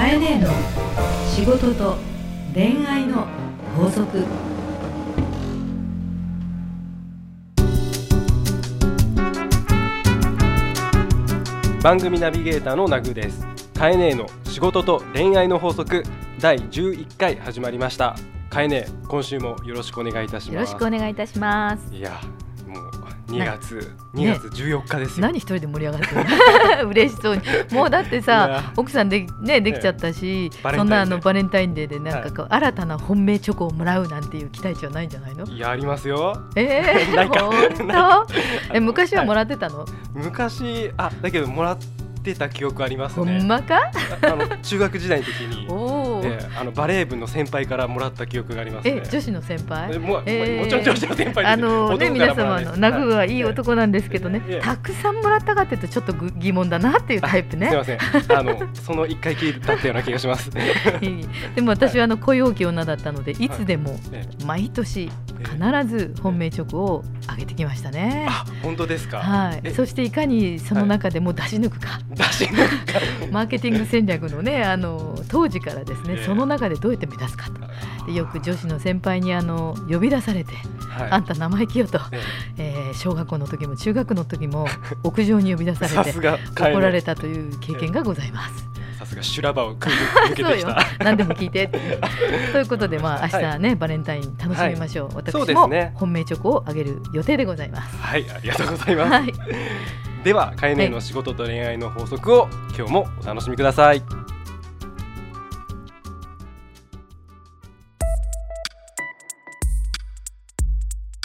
かえねえの仕事と恋愛の法則。番組ナビゲーターのナグです。カエネの仕事と恋愛の法則。第11回始まりました。カエネ今週もよろしくお願いいたします。よろしくお願いいたします。いや2月2ね。月14日ですよ、何一人で盛り上がってる 嬉しそうに。もうだっていさや。奥さんでねできちゃったし、バレそんなあのバレンタインデーでなんかこう、新たな本命チョコをもらうなんていう期待値はないんじゃないの？いやありますよ。ええ。ないか。本 ない。当？え昔はもら、らってたの？昔あだけどもらってた記憶ありますほんねまか？ああの中学時代の時に おお。ええあのバレー部の先輩からもらった記憶がありますね。え女子の先輩？え？もえー。もちろん女子の先輩です。あのね皆様のナグはいい男なんですけどね、ええ。たくさんもらったかっていうとちょっとぐ疑問だなっていうタイプね。すみません。あのその一回きりだったような気がします。いい。でも私はあの雇用期女だったのでいつでもえ毎年え必ず本命チョコをあげてきましたね。あ本当ですか？はい、えそしていかにその中でも出し抜くか、出し抜くか。マーケティング戦略のねあの当時からですね、ええ。その中でどうやって目指すかと。でよく女子の先輩にあの呼び出されて、はい。あんた生意気よと、ええ。ー小学校の時も中学の時も屋上に呼び出えされて怒られたという経験がございます。さすが修羅場をくぐ抜けてきた。何でも聞いてということでまあ明は日ね、バレンタイン楽しみましょう、そう私も本命チョコをあげる予定でございます。はいありがとうございます。はい。ではカエネの仕事と恋愛の法則を今日もお楽しみください。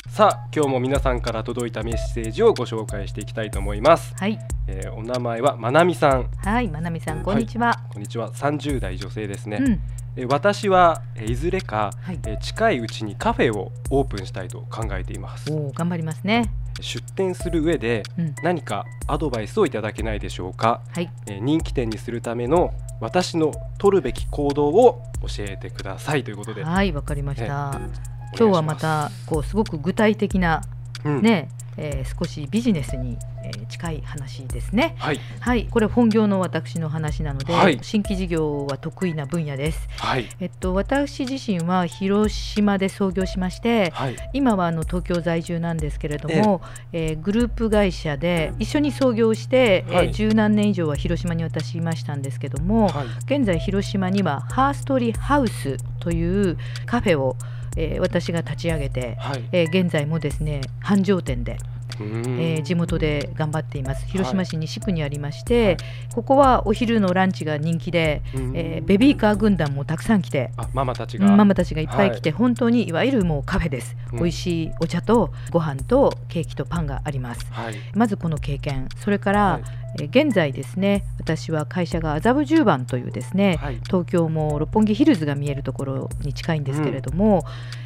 さあ今日も皆さんから届いたメッセージをご紹介していきたいと思います。はいえーお名前はまなみさん。はいまなみさんこんにちは、こんにちは。30代女性ですね。うんえー私はえーいずれか、はいえー近いうちにカフェをオープンしたいと考えています。頑張りますね出店する上でうん何かアドバイスをいただけないでしょうか？はいえー人気店にするための私の取るべき行動を教えてくださいということで。はいわかりました、お願いします今日はま、たこうすごく具体的なうん、ね、えー少しビジネスに、えー近い話ですね。はい。はい。これ本業の私の話なので、はい。新規事業は得意な分野です。はい。えっと私自身は広島で創業しましてはい。今はあの東京在住なんですけれども、えーグループ会社で一緒に創業して、はい。えー十何年以上は広島に私いましたんですけども、はい。現在広島にはハーストリーハウスというカフェを、えー私が立ち上げて、はい。えー現在もですね繁盛店で、えー地元で頑張っています。広島市西区にありまして、はい。ここはお昼のランチが人気で、うーん。えーベビーカー軍団もたくさん来てあママたちが。ママたちがいっぱい来て、は本当にいわゆるもうカフェです、うん。美味しいお茶とご飯とケーキとパンがあります。はい。まずこの経験。それから、現在ですね私は会社が麻布十番というですね、はい。東京も六本木ヒルズが見えるところに近いんですけれども、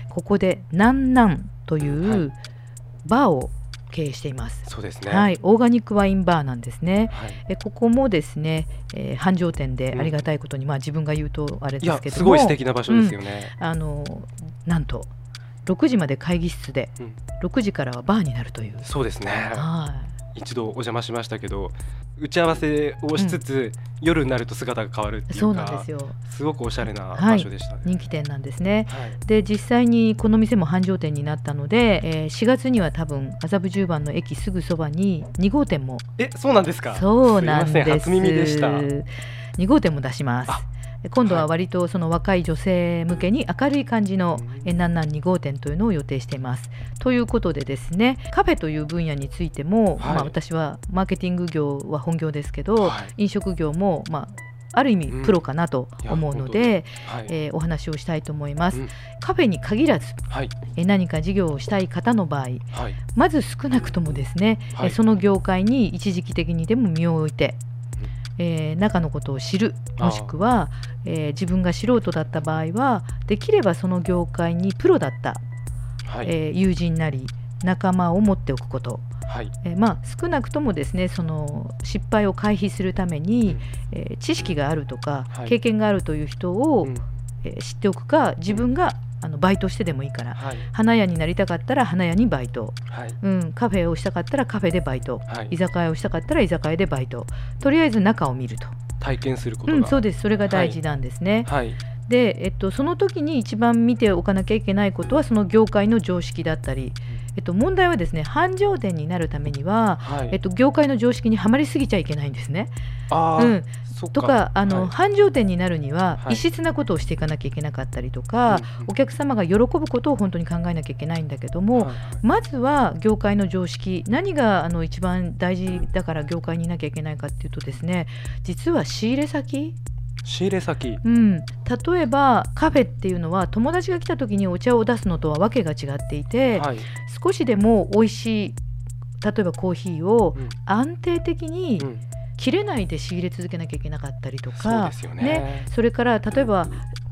ここでなんなんという、はい。バーを経営しています。そうですね。はい、オーガニックワインバーなんですね。はい。えここもですね、えー繁盛店でうんありがたいことに、まあ自分が言うとあれですけども、すごい素敵な場所ですよね。あのなんと6時まで会議室で、うん6時からはバーになるという。そうですね。は一度お邪魔しましたけど打ち合わせをしつつ、夜になると姿が変わるってい、いうかそうなんですよ。すごくおしゃれなはい場所でしたね。人気店なんですね。はいで実際にこの店も繁盛店になったので、えー4月には多分麻布十番の駅すぐそばに2号店もえそうなんですか？そうなんです初耳でした。2号店も出しますあ今度は割とその若い女性向けに明るい感じのうん。えなんなん2号店というのを予定しています。ということでですねカフェという分野についても、はい。まあ、私はマーケティング業は本業ですけど、はい。飲食業も、まあ、ある意味うん。プロかなと思うので、はい。えーお話をしたいと思います。うん。カフェに限らずはい。えー何か事業をしたい方の場合はい。まず少なくともですね、はい。えーその業界に一時期的にでも身を置いて、えー中のことを知るもしくは、えー自分が素人だった場合はできればその業界にプロだった、はい、えー友人なり仲間を持っておくこと、はい。えーまあ、少なくともですねその失敗を回避するために、えー知識があるとか、はい。経験があるという人を、うん。えー知っておくか自分があのバイトしてでもいいからはい。花屋になりたかったら花屋にバイト、はい。うん、カフェをしたかったらカフェでバイト。はい。居酒屋をしたかったら居酒屋でバイト。とりあえず中を見ると。体験することが、うん、そうです。それが大事なんですね。はい。で、えっと、その時に一番見ておかなきゃいけないことはその業界の常識だったり、えっと、問題はですね繁盛店になるためには、はい。えっと、業界の常識にはまりすぎちゃいけないんですね。うん、とかあの、はい。繁盛店になるにははい。異質なことをしていかなきゃいけなかったりとか、うんうん。お客様が喜ぶことを本当に考えなきゃいけないんだけども、はいはい。まずは業界の常識何があの一番大事だから業界にいなきゃいけないかっていうとですね実は仕入れ先、仕入れ先。うん、例えばカフェっていうのは友達が来た時にお茶を出すのとは訳が違っていて、はい、少しでも美味しい例えばコーヒーをうん。安定的にうん。切れないで仕入れ続けなきゃいけなかったりとかですよね。それから例えば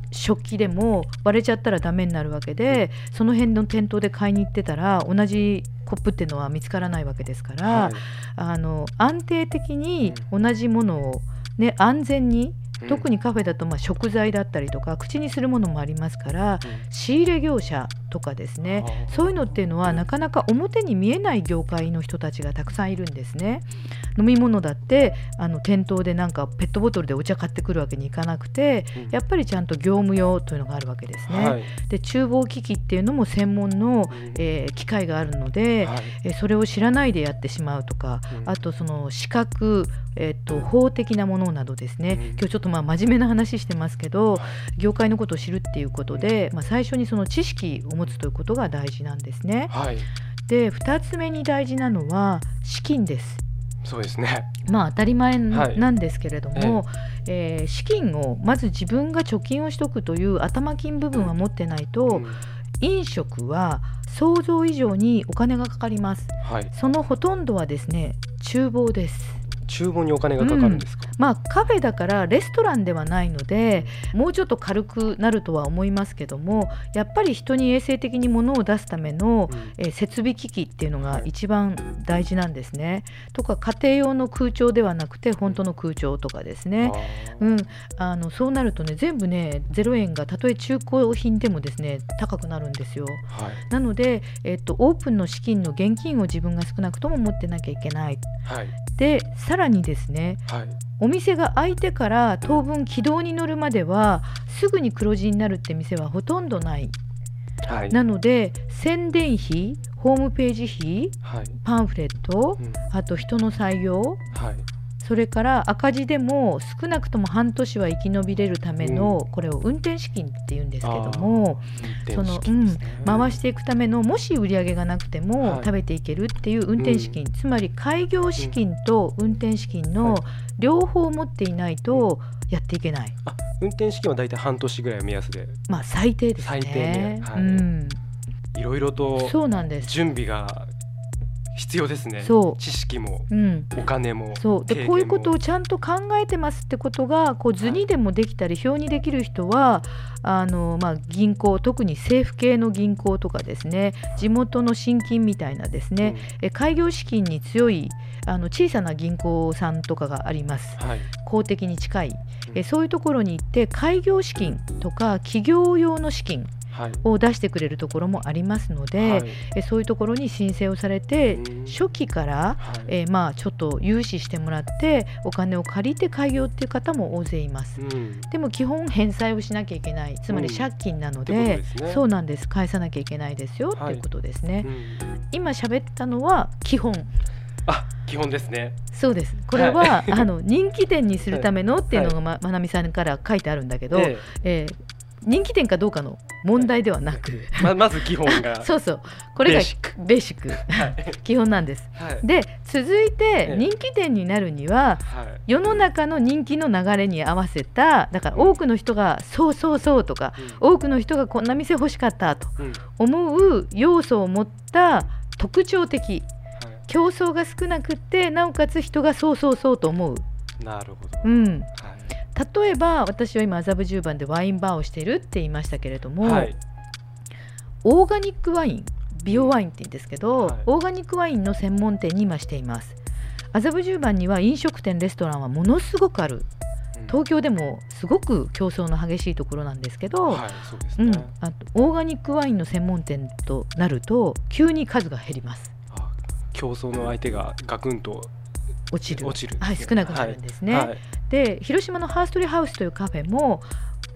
食器でも割れちゃったらダメになるわけでその辺の店頭で買いに行ってたら同じコップっていうのは見つからないわけですから、はい。あの安定的に同じものを、ね、安全にうん特にカフェだとまあ食材だったりとか口にするものもありますから仕入れ業者とかですね。そういうのっていうのはなかなか表に見えない業界の人たちがたくさんいるんですね。飲み物だってあの店頭でなんかペットボトルでお茶買ってくるわけにいかなくてうん。やっぱりちゃんと業務用というのがあるわけですね。はい。で厨房機器っていうのも専門の、うん。えー機械があるので、はい。えーそれを知らないでやってしまうとか、うん。あとその資格、えー、と法的なものなどですね、うん。今日ちょっとまあ真面目な話してますけど業界のことを知るっていうことで、まあ、最初にその知識を持つということが大事なんですね。はい。で2つ目に大事なのは資金です。そうですね。まあ当たり前はい。なんですけれども、えー資金をまず自分が貯金をしとくという頭金部分は持ってないと、うん。飲食は想像以上にお金がかかります。はい。そのほとんどはですね厨房です。厨房にお金がかかるんですか、まあカフェだからレストランではないのでもうちょっと軽くなるとは思いますけどもやっぱり人に衛生的に物を出すための、うんえー設備機器っていうのがはい一番大事なんですね。とか家庭用の空調ではなくて本当の空調とかですね。うん、あのそうなるとね全部ね0円がたとえ中古品でもですね高くなるんですよ。はいなので、えっと、オープンの資金の現金を自分が少なくとも持ってなきゃいけない。はいでさらにですねはいお店が開いてから当分軌道に乗るまではすぐに黒字になるって店はほとんどない。はい。なので宣伝費ホームページ費はい。パンフレットうん。あと人の採用はいそれから赤字でも少なくとも半年は生き延びれるための、これを運転資金って言うんですけどもその、うん、回していくためのもし売り上げがなくても、はい。食べていけるっていう運転資金、つまり開業資金と運転資金のはい。両方持っていないとやっていけない、あ運転資金は大体半年ぐらいを目安で。まあ最低ですね。最低ねはい。うん、いろいろとそうなんです。準備が必要ですね。そう。知識もうん、お金もそう。でこういうことをちゃんと考えてますってことがこう図にでもできたり表にできる人はあの、まあ、銀行特に政府系の銀行とかですね地元の信金みたいなですね、え開業資金に強いあの小さな銀行さんとかがあります。うんはい。公的に近い。うん。えそういうところに行って開業資金とか企業用の資金はいを出してくれるところもありますので、はい。えそういうところに申請をされてうん。初期からはい。えーまあちょっと融資してもらってお金を借りて開業っていう方も大勢います。うん。でも基本返済をしなきゃいけない。つまりうん。借金なのってことで,、ね。そうなんです。返さなきゃいけないですよ、はい。っていうことですね。うん。今喋ったのは基本。あ基本ですね。そうです。これは、あの人気店にするためのっていうのが、はままなみさんから書いてあるんだけど、ええ。ー人気店かどうかの問題ではなく、えままず基本が そうそう。これがベーシック。基本なんです。はい。で続いてええ。人気店になるにははい。世の中の人気の流れに合わせただから多くの人が「そうそうそう」とか多くの人がこんな店欲しかったとうん。うん思う要素を持った特徴的はい。競争が少なくってなおかつ人がそうそうそうと思う、なるほど。うん、は例えば私は今麻布十番でワインバーをしているって言いましたけれども、いはい。オーガニックワイン美容ワインって言うんですけど、はい。オーガニックワインの専門店に今しています。麻布十番には飲食店レストランはものすごくある。うん。東京でもすごく競争の激しいところなんですけど、はいそうあとオーガニックワインの専門店となると急に数が減ります。あ競争の相手がガクンと落ちる。落ちる。はい、少なくなるんですね。はい。で広島のハーストリーハウスというカフェも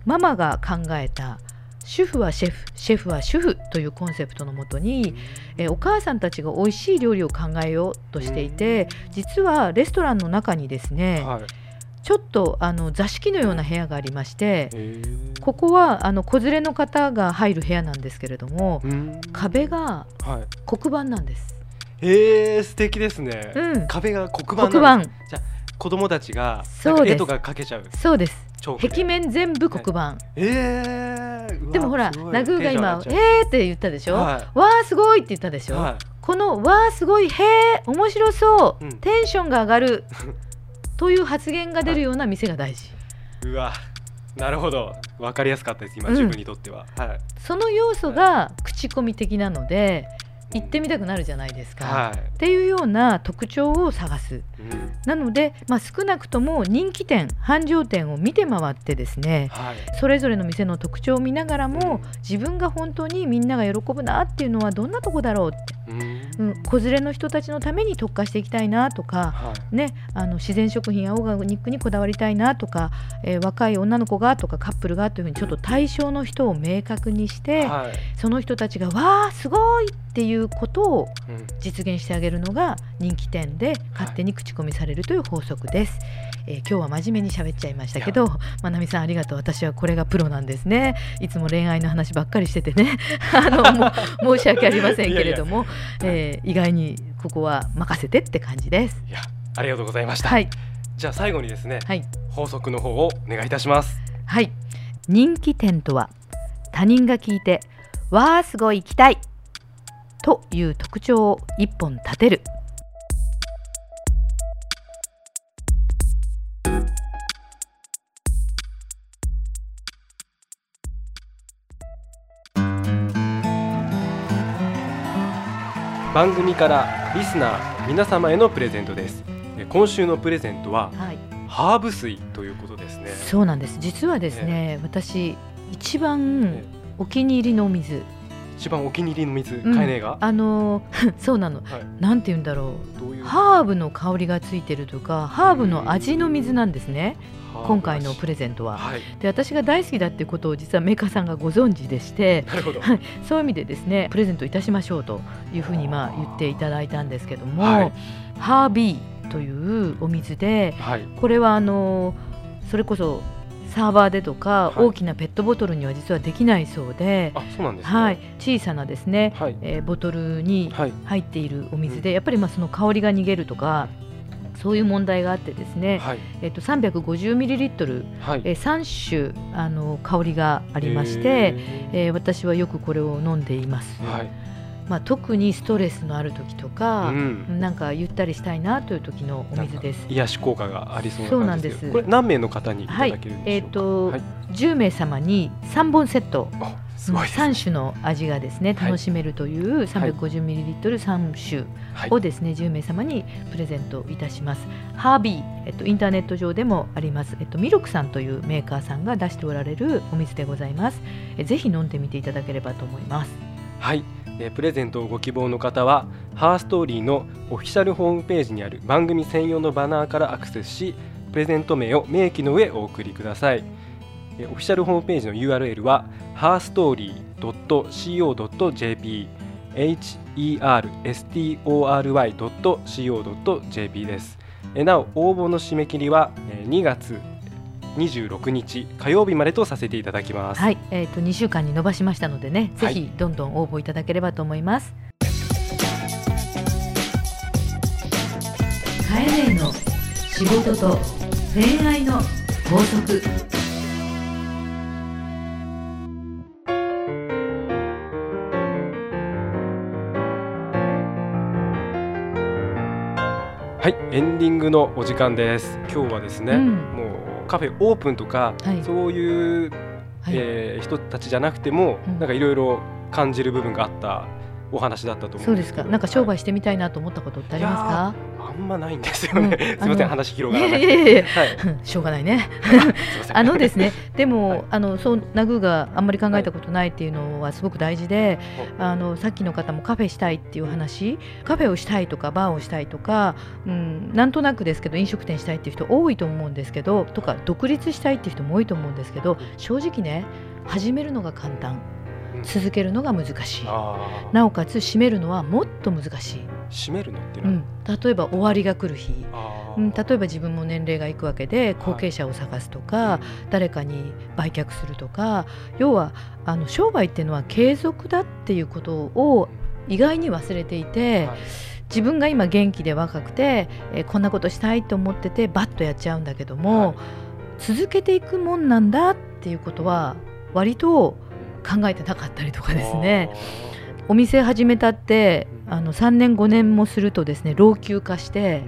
ママが考えた主婦はシェフシェフは主婦というコンセプトのもとに、えーお母さんたちが美味しい料理を考えようとしていて実はレストランの中にですね、はい。ちょっとあの座敷のような部屋がありましてここはあの子連れの方が入る部屋なんですけれどもうん。壁がはい。黒板なんです。えー、素敵ですね、うん。壁が黒板黒なんです板。子供たちがそうです。なんか絵とか描けちゃう。そうです。壁面全部黒板、えー、うわでもほらナグーが今「テンション上がっえー」って言ったでしょ、ちゃうわーすごいって言ったでしょ、はい。はこの「わーすごいへー面白そう、うん。テンションが上がる」という発言が出るような店が大事、い、うわなるほど。わかりやすかったです今、うん。自分にとっては。はい。その要素が口コミ的なので行ってみたくなるじゃないですか、はっていうような特徴を探す。い、うん。なので、まあ、少なくとも人気店繁盛店を見て回ってですねはい。それぞれの店の特徴を見ながらも、うん自分が本当にみんなが喜ぶなっていうのはどんなとこだろうって、うん。うん、子連れの人たちのために特化していきたいなとか、はい。ね、あの自然食品やオーガニックにこだわりたいなとか、えー若い女の子がとかカップルがというふうにちょっと対象の人を明確にして、はい。その人たちが「わーすごい!」っていうことをうん。実現してあげるのが人気店で勝手に口コミされるという法則です。えー今日は真面目に喋っちゃいましたけど、まなみさんありがとう。私はこれがプロなんですね。いつも恋愛の話ばっかりしててね、あのもう 申し訳ありませんけれども、えー意外にここは任せてって感じです。いやありがとうございました、はい。じゃあ最後にですね、はい。法則の方をお願いいたします。はい。人気店とは他人が聞いてわあすごい行きたいという特徴を一本立てる。番組からリスナー皆様へのプレゼントですえ今週のプレゼントははい。ハーブ水ということですねそうなんです。実はですね、私一番お気に入りのお水、一番お気に入りの水、うん。カエネが、あのー そうなの。はい、なんて言うんだろう。どういう？ハーブの香りがついてるとか、ハーブの味の水なんですね。今回のプレレゼントは。はい。で、私が大好きだってことを実はメーカーさんがご存知でして、なるほど。はい。そういう意味でですね、プレゼントいたしましょうというふうにまあ言っていただいたんですけども、はい。ハービーというお水で、はい。これはあのそれこそサーバーでとか、はい。大きなペットボトルには実はできないそうで、あそうなんですね。はい、小さなですね、はい。えーボトルにはい。入っているお水で、やっぱりまあその香りが逃げるとかそういう問題があってですね、はい。えっと350ミリリットル、はい。えー3種あの香りがありまして、へえー私はよくこれを飲んでいます。ーはいまあ特にストレスのある時とか、うん。なんかゆったりしたいなという時のお水です。癒し効果がありそうななんです。これ何名の方にいたはいだけるん、えっ、でしょうか、と、はい。10名様に3本セット、あすごいですね、3種の味がですねはい。楽しめるという350ミリリットル3種はい。をですね10名様にプレゼントいたします。ハービー、えっとインターネット上でもあります。えっとミルクさんというメーカーさんが出しておられるお水でございます。えぜひ飲んでみていただければと思います。はい、えプレゼントをご希望の方はハーストーリーのオフィシャルホームページにある番組専用のバナーからアクセスしプレゼント名を明記の上お送りください。オフィシャルホームページの URL は herstory.co.jp herstory.co.jp です。なお応募の締め切りはえー2月26日火曜日までとさせていただきます、はい、えっと2週間に伸ばしましたのでね、はいぜひどんどん応募いただければと思います。カエネの仕事と恋愛の法則はい、エンディングのお時間です。今日はですね、うんもうカフェオープンとか、はいそういう、はいえー人たちじゃなくても、うんなんかいろいろ感じる部分があったお話だったと思そううんですすか。でけど。なんか商はい売してみたいなと思ったことってありますか？あんんまないんですよね、うん。すみません話広がらいなくて。しょうがないね。あのですね、でも、はい。あのそうナグーがあんまり考えたことないっていうのはすごく大事で、あのさっきの方もカフェしたいっていう話、カフェをしたいとかバーをしたいとか、うん、なんとなくですけど飲食店したいっていう人多いと思うんですけど、とか独立したいっていう人も多いと思うんですけど、正直ね、始めるのが簡単、うん。続けるのが難しい。なおかつ締めるのはもっと難しい。閉めるのっていうのは、うん、例えば終わりが来る日。うん、例えば自分も年齢がいくわけで後継者を探すとか、誰かに売却するとか。要はあの商売っていうのは継続だっていうことを意外に忘れていて、はい。自分が今元気で若くて、えーこんなことしたいと思っててバッとやっちゃうんだけども、はい。続けていくもんなんだっていうことは割と考えてなかったりとかですね。お店始めたってあの3年5年もするとですね老朽化して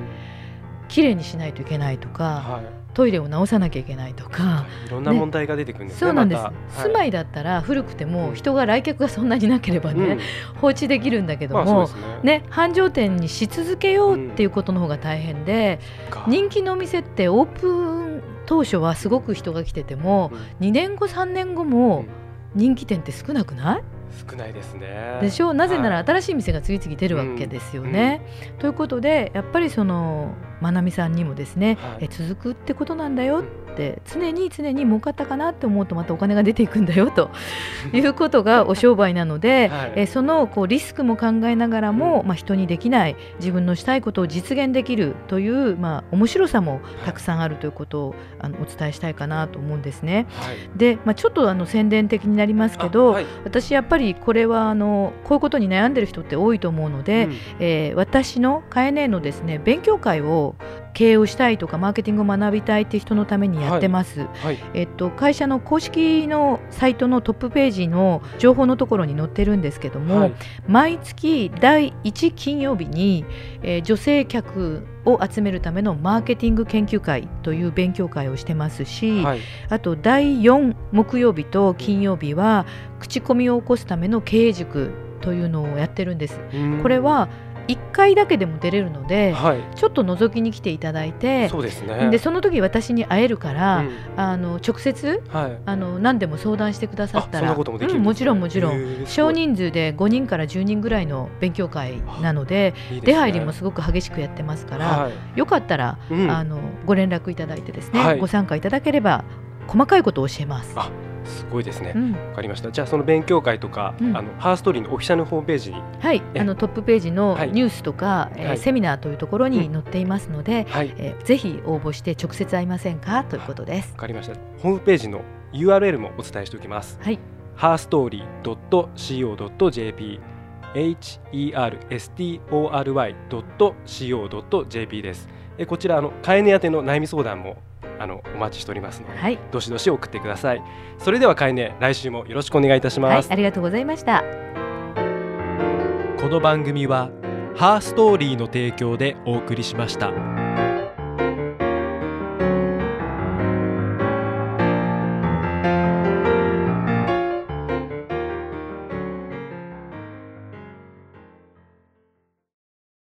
きれいにしないといけないとか、はい。トイレを直さなきゃいけないとか、いろんな問題が出てくるんですね。そうなんです、また。住まいだったら古くてうん。も人が来客がそんなになければね、うん。放置できるんだけども、ですね。ね、繁盛店にし続けようっていうことの方が大変で、か。人気のお店ってオープン当初はすごく人が来ててもうん。2年後3年後も人気店って少なくない？少ないですね。でしょう？なぜならはい新しい店が次々出るわけですよね。ということでやっぱりそのまなみさんにもですね、はいえ続くってことなんだよって常に常に儲かったかなって思うとまたお金が出ていくんだよと いうことがお商売なので、はい。えそのこうリスクも考えながらも、まあ、人にできない自分のしたいことを実現できるという、まあ、面白さもたくさんあるということをあのお伝えしたいかなと思うんですね。はい。で、まあ、ちょっとあの宣伝的になりますけど、あはい。私やっぱりこれはあのこういうことに悩んでる人って多いと思うので、うん。えー私のカエネのですね勉強会を経営をしたいとかマーケティングを学びたいって人のためにやってます、はい。えっと、会社の公式のサイトのトップページの情報のところに載ってるんですけども、はい。毎月第1金曜日に、えー女性客を集めるためのマーケティング研究会という勉強会をしてますし、はい。あと第4木曜日と金曜日は口コミを起こすための経営塾というのをやってるんです。うん。これは1回だけでも出れるので、はい。ちょっと覗きに来ていただいてそうですね。でその時私に会えるから、うん。あの直接はい。あの何でも相談してくださったらあそんなこともできるうんんもちろんもちろん。少人数で5人から10人ぐらいの勉強会なのでいいですね。出入りもすごく激しくやってますから、はい。よかったら、うん。あのご連絡いただいてですね、はい。ご参加いただければ細かいことを教えます。あすごいですねう。んわかりました。じゃあその勉強会とか、うんあのハーストーリーのオフィシャルホームページに、はい、えあのトップページのはいニュースとか、えーはいセミナーというところに載っていますので、はい、えーぜひ応募して直接会いませんか？ということですわ。かりました。ホームページの URL もお伝えしておきます。はい、herstory.co.jp herstory.co.jp です。えこちらあのカエネ宛ての悩み相談もあのお待ちしておりますので、はい、どしどし送ってください。それではカエネ来週もよろしくお願いいたします。、はいありがとうございました。この番組はハーストーリーの提供でお送りしました。